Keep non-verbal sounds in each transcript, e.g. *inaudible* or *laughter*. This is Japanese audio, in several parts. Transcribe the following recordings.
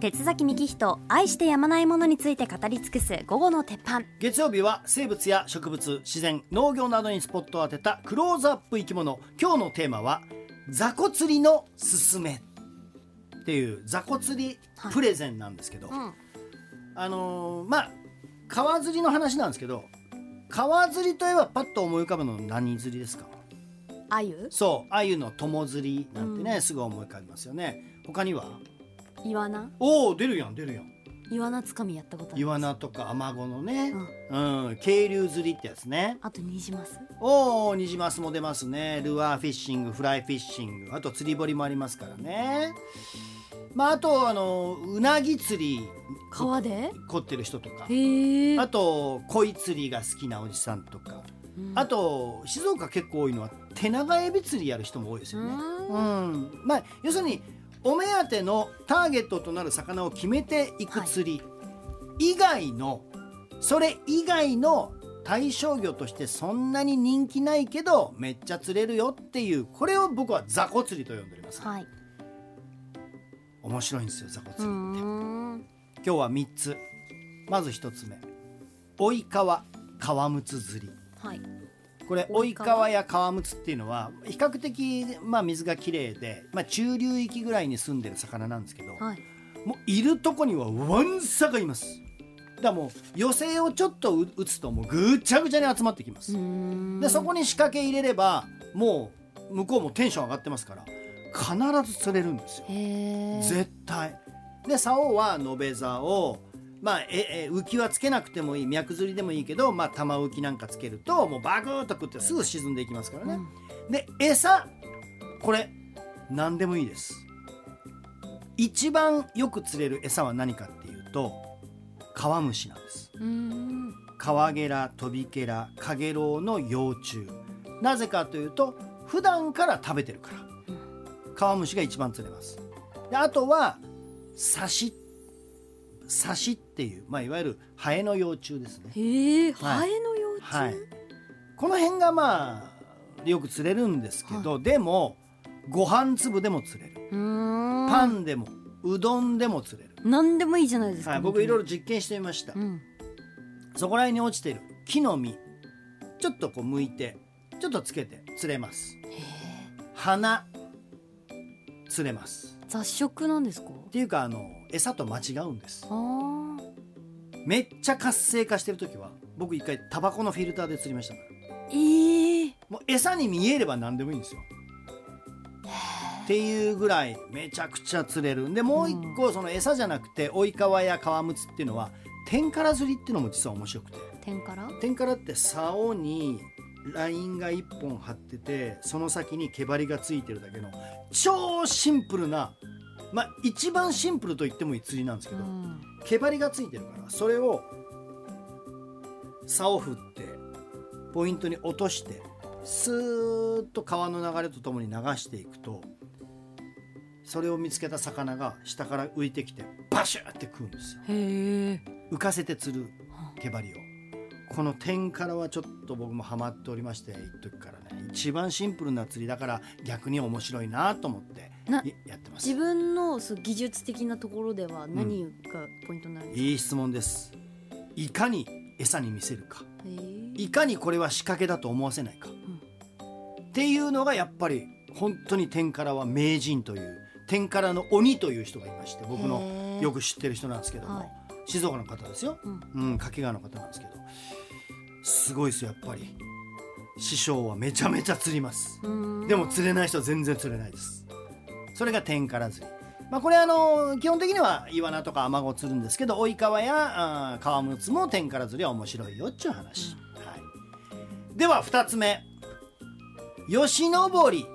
鉄崎幹人愛してやまないものについて語り尽くす午後の鉄板。月曜日は生物や植物自然農業などにスポットを当てたクローズアップ生き物。今日のテーマは雑魚釣りのすすめっていう雑魚釣りプレゼンなんですけど、うん。あのーまあ川釣りの話なんですけど川釣りといえばパッと思い浮かぶの何釣りですか？あゆ？そう鮎の友釣りなんてね、すぐ思い浮かびますよね。他には？イワナ？おお出るやん出るやん。イワナつかみやったことあるイワナとかアマゴのね、うん、渓流釣りってやつね。あとニジマス？おおニジマスも出ますね。ルアーフィッシングフライフィッシング。あと釣り堀もありますからね。まああとあのうなぎ釣り。川で？凝ってる人とか。へえあと鯉釣りが好きなおじさんとか。あと静岡結構多いのは手長エビ釣りやる人も多いですよね。うん。まあ要するにお目当てのターゲットとなる魚を決めていく釣り。以外の、それ以外の対象魚としてそんなに人気ないけどめっちゃ釣れるよっていうこれを僕は雑魚釣りと呼んでおります、はい。面白いんですよ雑魚う釣りって、ん。今日は3つ。まず1つ目。追い川川むつ釣り。はいこれ追い川？や川むつっていうのは比較的、まあ、水がきれいで、まあ、中流域ぐらいに住んでる魚なんですけど、はい。もういるとこにはワンサがいます。だからもう寄せをちょっとう打つともうぐちゃぐちゃに集まってきます、うん。でそこに仕掛け入れればもう向こうもテンション上がってますから必ず釣れるんですよ。絶対。で竿は延べ竿まあええ浮きはつけなくてもいい。脈釣りでもいいけど、まあ、玉浮きなんかつけるともうバクッと食ってすぐ沈んでいきますからね、で餌これ何でもいいです。一番よく釣れる餌は何かっていうとカワムシなんです。うん。カワゲラトビケラカゲロウの幼虫。なぜかというと普段から食べてるから。カワムシが一番釣れます。であとはサシサシっていう、まあ、いわゆるハエの幼虫ですね。へえはい。ハエの幼虫？はい。この辺がまあよく釣れるんですけど、でもご飯粒でも釣れる。うん。パンでもうどんでも釣れる、何でもいいじゃないですかはい、僕いろいろ実験してみました、うん。そこら辺に落ちてる木の実ちょっとこう剥いてちょっとつけて釣れます。花釣れます。雑食なんですか？っていうかあの餌と間違うんです。めっちゃ活性化してる時は僕一回タバコのフィルターで釣りましたから。ええもう餌に見えれば何でもいいんですよ。っていうぐらいめちゃくちゃ釣れる。んでもう一個その餌じゃなくて追い川や川むつっていうのは天から釣りっていうのも実は面白くて。天から？天からって竿にラインが1本張っててその先に毛針がついてるだけの超シンプルなまあ一番シンプルと言ってもいい釣りなんですけど、うん。毛針がついてるからそれを竿を振ってポイントに落としてスーッと川の流れとともに流していくとそれを見つけた魚が下から浮いてきてバシューって食うんですよ。浮かせて釣る毛針を。この点からはちょっと僕もハマっておりまして一時からね一番シンプルな釣りだから逆に面白いなと思ってないやってます。自分のそう技術的なところでは何がポイントになるんですか、いい質問です。いかに餌に見せるか。いかにこれは仕掛けだと思わせないか、っていうのがやっぱり本当に天からは名人という天からの鬼という人がいまして僕のよく知ってる人なんですけども、はい。静岡の方ですよ、うん。うん、掛川の方なんですけど。すごいですよやっぱり。師匠はめちゃめちゃ釣ります。うん。でも釣れない人は全然釣れないですそれが天から釣り。まあこれあの基本的にはイワナとかアマゴを釣るんですけど追い川やあー川ムツも天から釣りは面白いよっちゅう話、はい、では2つ目。吉登り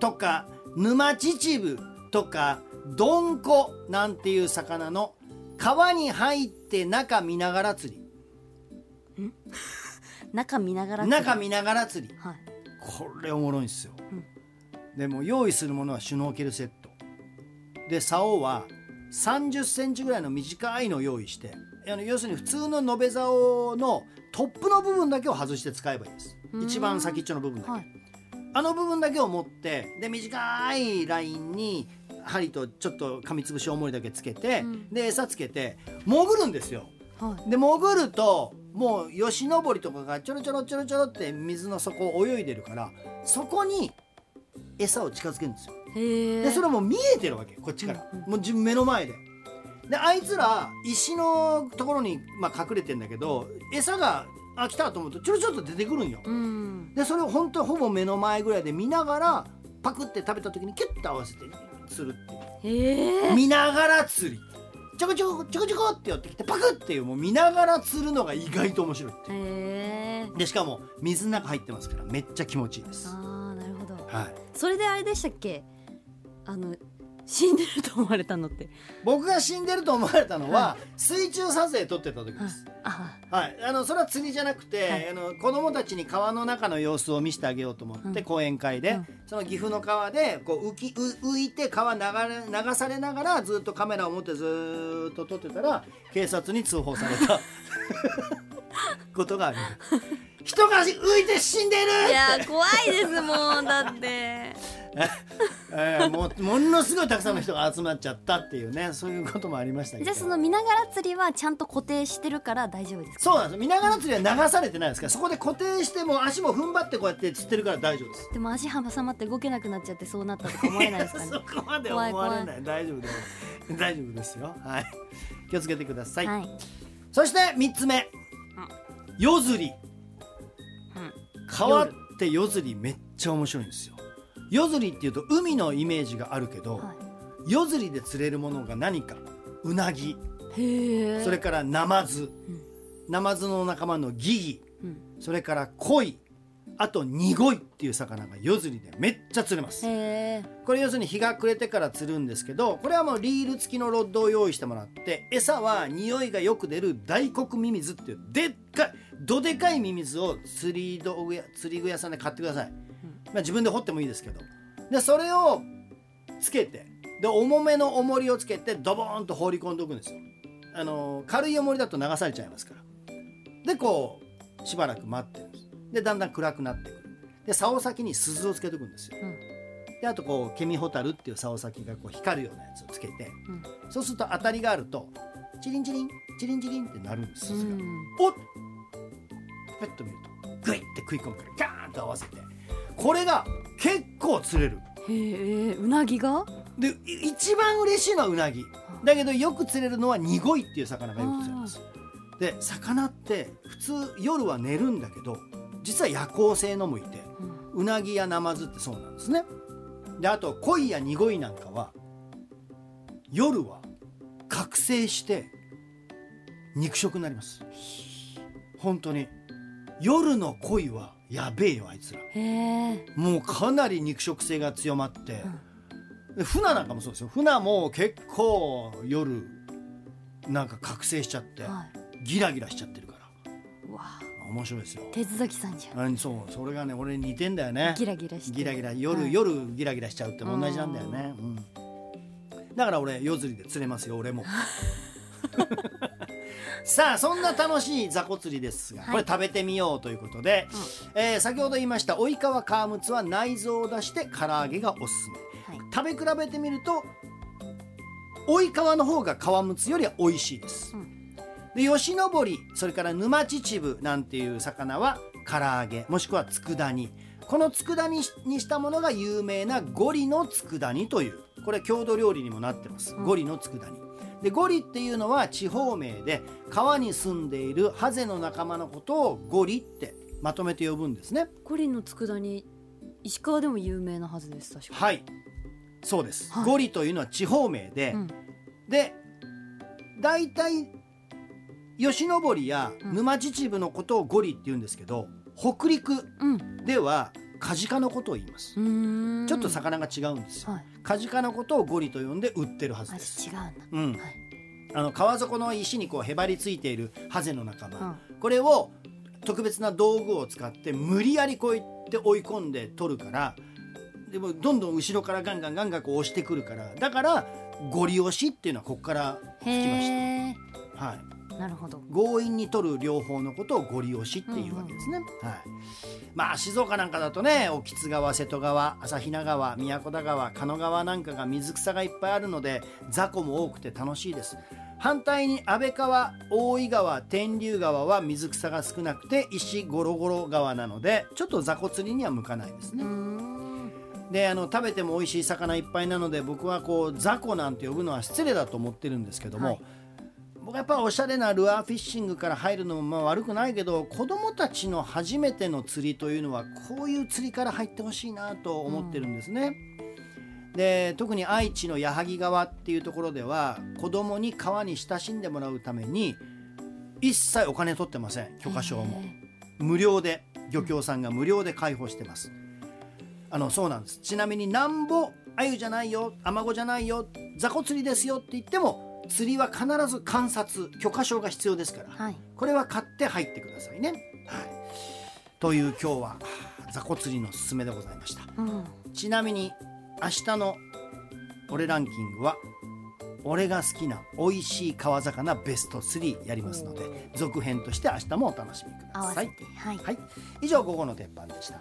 とか沼秩父とかどんこなんていう魚の川に入って中見ながら釣り。*laughs* 中見ながら中見ながら釣り。はい。これおもろいんですよ、でも用意するものはシュノーケルセット。で竿は3 0センチぐらいの短いのを用意してあの要するに普通の延べ竿のトップの部分だけを外して使えばいいです。うん。一番先っちょの部分だけ、はい。あの部分だけを持ってで短いラインに針とちょっと噛みつぶし重りだけつけて、うん。で餌つけて潜るんですよ。はい。で潜るともう吉登りとかがちょろちょろちょろちょろって水の底を泳いでるからそこに餌を近づけるんですよ。でそれも見えてるわけこっちから、うんうん。もう自分目の前で。であいつら石のところに、まあ、隠れてんだけど餌があ来たと思うとちょろちょろっと出てくるんよ。うん。でそれを本当ほぼ目の前ぐらいで見ながらパクって食べた時にキュッと合わせてするっていう。見ながら釣り。ちょこちょこちょこちょこって寄ってきてパクっていうもう見ながら釣るのが意外と面白いっていう。でしかも水の中入ってますからめっちゃ気持ちいいです。ああなるほど。はいそれであれでしたっけ？あの死んでると思われたのって。僕が死んでると思われたのは、水中撮影撮ってた時です、あはい、あのそれは釣りじゃなくて、はい。あの子供たちに川の中の様子を見せてあげようと思って、うん。講演会で、うん。その岐阜の川でこう浮きう浮いて川流れ流されながらずっとカメラを持ってずーっと撮ってたら警察に通報された。*laughs* ことがある人が浮いて死んでるいや怖いですもんだって *laughs* えーもうものすごいたくさんの人が集まっちゃったっていうねそういうこともありましたけど。じゃあその見ながら釣りはちゃんと固定してるから大丈夫ですか？そうなんです。見ながら釣りは流されてないですからそこで固定しても足も踏ん張ってこうやって釣ってるから大丈夫です。でも足挟まって動けなくなっちゃってそうなったとか思われないですかね？*laughs* そこまで思われない。大丈夫です。*laughs* 大丈夫ですよ。はい。気をつけてください、はい。そして3つ目。夜釣り。川って夜釣りめっちゃ面白いんですよ夜釣りっていうと海のイメージがあるけど、は夜釣りで釣れるものが何かうなぎ。それからナマズ、ナマズの仲間のギギ。うん。それからコイ。あとニゴイっていう魚が夜釣りでめっちゃ釣れます。これ要するに日が暮れてから釣るんですけどこれはもうリール付きのロッドを用意してもらって餌は匂いがよく出る大黒ミミズっていうでっかいどでかいミミズを釣り道具屋釣り具屋さんで買ってください、まあ、自分で掘ってもいいですけど。でそれをつけてで重めの重りをつけてドボーンと放り込んでおくんですよ。あの軽い重りだと流されちゃいますから。でこうしばらく待ってるんです。でだんだん暗くなってくる。で竿先に鈴をつけておくんですよ。うん。であとこうケミホタルっていう竿先がこう光るようなやつをつけてうん。そうすると当たりがあるとチリンチリンチリンチリンってなるんです鈴が、うん。おっペッと見るとグイって食い込むからガーンと合わせてこれが結構釣れる。へえうなぎが？でい一番嬉しいのはうなぎ。だけどよく釣れるのはニゴイっていう魚がよく釣れます。で魚って普通夜は寝るんだけど実は夜行性のもいてうん。うなぎやナマズってそうなんですね。であと鯉やニゴイなんかは夜は覚醒して肉食になります。本当に。夜の鯉はやべえよあいつら。もうかなり肉食性が強まって、で船なんかもそうですよ。船も結構夜なんか覚醒しちゃってはギラギラしちゃってるから。いうわ。面白いですよ。鉄崎さんじゃん。あそうそれがね俺に似てんだよね。ギラギラしてギラギラ。夜、はい。夜ギラギラしちゃうって同じなんだよね、うん、だから俺夜釣りで釣れますよ俺も *laughs* さあそんな楽しい雑魚釣りですが、はい。これ食べてみようということで、えー先ほど言いました及川川睦は内臓を出して唐揚げがおすすめ。はい。食べ比べてみると及川の方が川睦よりは美味しいです、うん。で吉登りそれから沼秩父なんていう魚は唐揚げもしくは佃煮。この佃煮にしたものが有名なゴリの佃煮という。これ郷土料理にもなってます、うん。ゴリの佃煮でゴリっていうのは地方名で川に住んでいるハゼの仲間のことをゴリってまとめて呼ぶんですね。コリンの佃煮石川でも有名なはずです確かはい。そうです、はい。ゴリというのは地方名で、うん。で大体吉登りやうん。沼秩父のことをゴリって言うんですけど北陸うん。ではカジカのことを言います、ちょっと魚が違うんですよ、はいカジカのことをゴリと呼んで売ってるはずです。味違うんだ。うん。はい。あの川底の石にこうへばりついているハゼの仲間、うん。これを特別な道具を使って無理やりこうやって追い込んで取るからでもどんどん後ろからガンガンガンガンこう押してくるからだからゴリ押しっていうのはここからへ聞きましえた、はい、なるほど。強引に取る両方のことをご利用しっていうわけですね、はい、まあ静岡なんかだとね興津川瀬戸川朝比奈川宮古田川狩野川なんかが水草がいっぱいあるので雑魚も多くて楽しいです。反対に安倍川大井川天竜川は水草が少なくて石ゴロゴロ川なのでちょっと雑魚釣りには向かないですね。であの食べても美味しい魚いっぱいなので僕はこう雑魚なんて呼ぶのは失礼だと思ってるんですけども、はい、僕はやっぱおしゃれなルアーフィッシングから入るのもまあ悪くないけど子どもたちの初めての釣りというのはこういう釣りから入ってほしいなと思ってるんですね。うん、で特に愛知の矢作川っていうところでは子どもに川に親しんでもらうために一切お金取ってません許可証も無料で漁協さんが無料で開放してます。あのそうなんですちなみになんぼ鮎じゃないよアマゴじゃないよ雑魚釣りですよって言っても釣りは必ず観察許可証が必要ですから、はい、これは買って入ってくださいね。はい、という今日は雑魚釣りのすすめでございました。うん、ちなみに明日の俺ランキングは俺が好きな美味しい川魚ベスト3やりますので続編として明日もお楽しみください。はい、はい、以上午後の鉄板でした。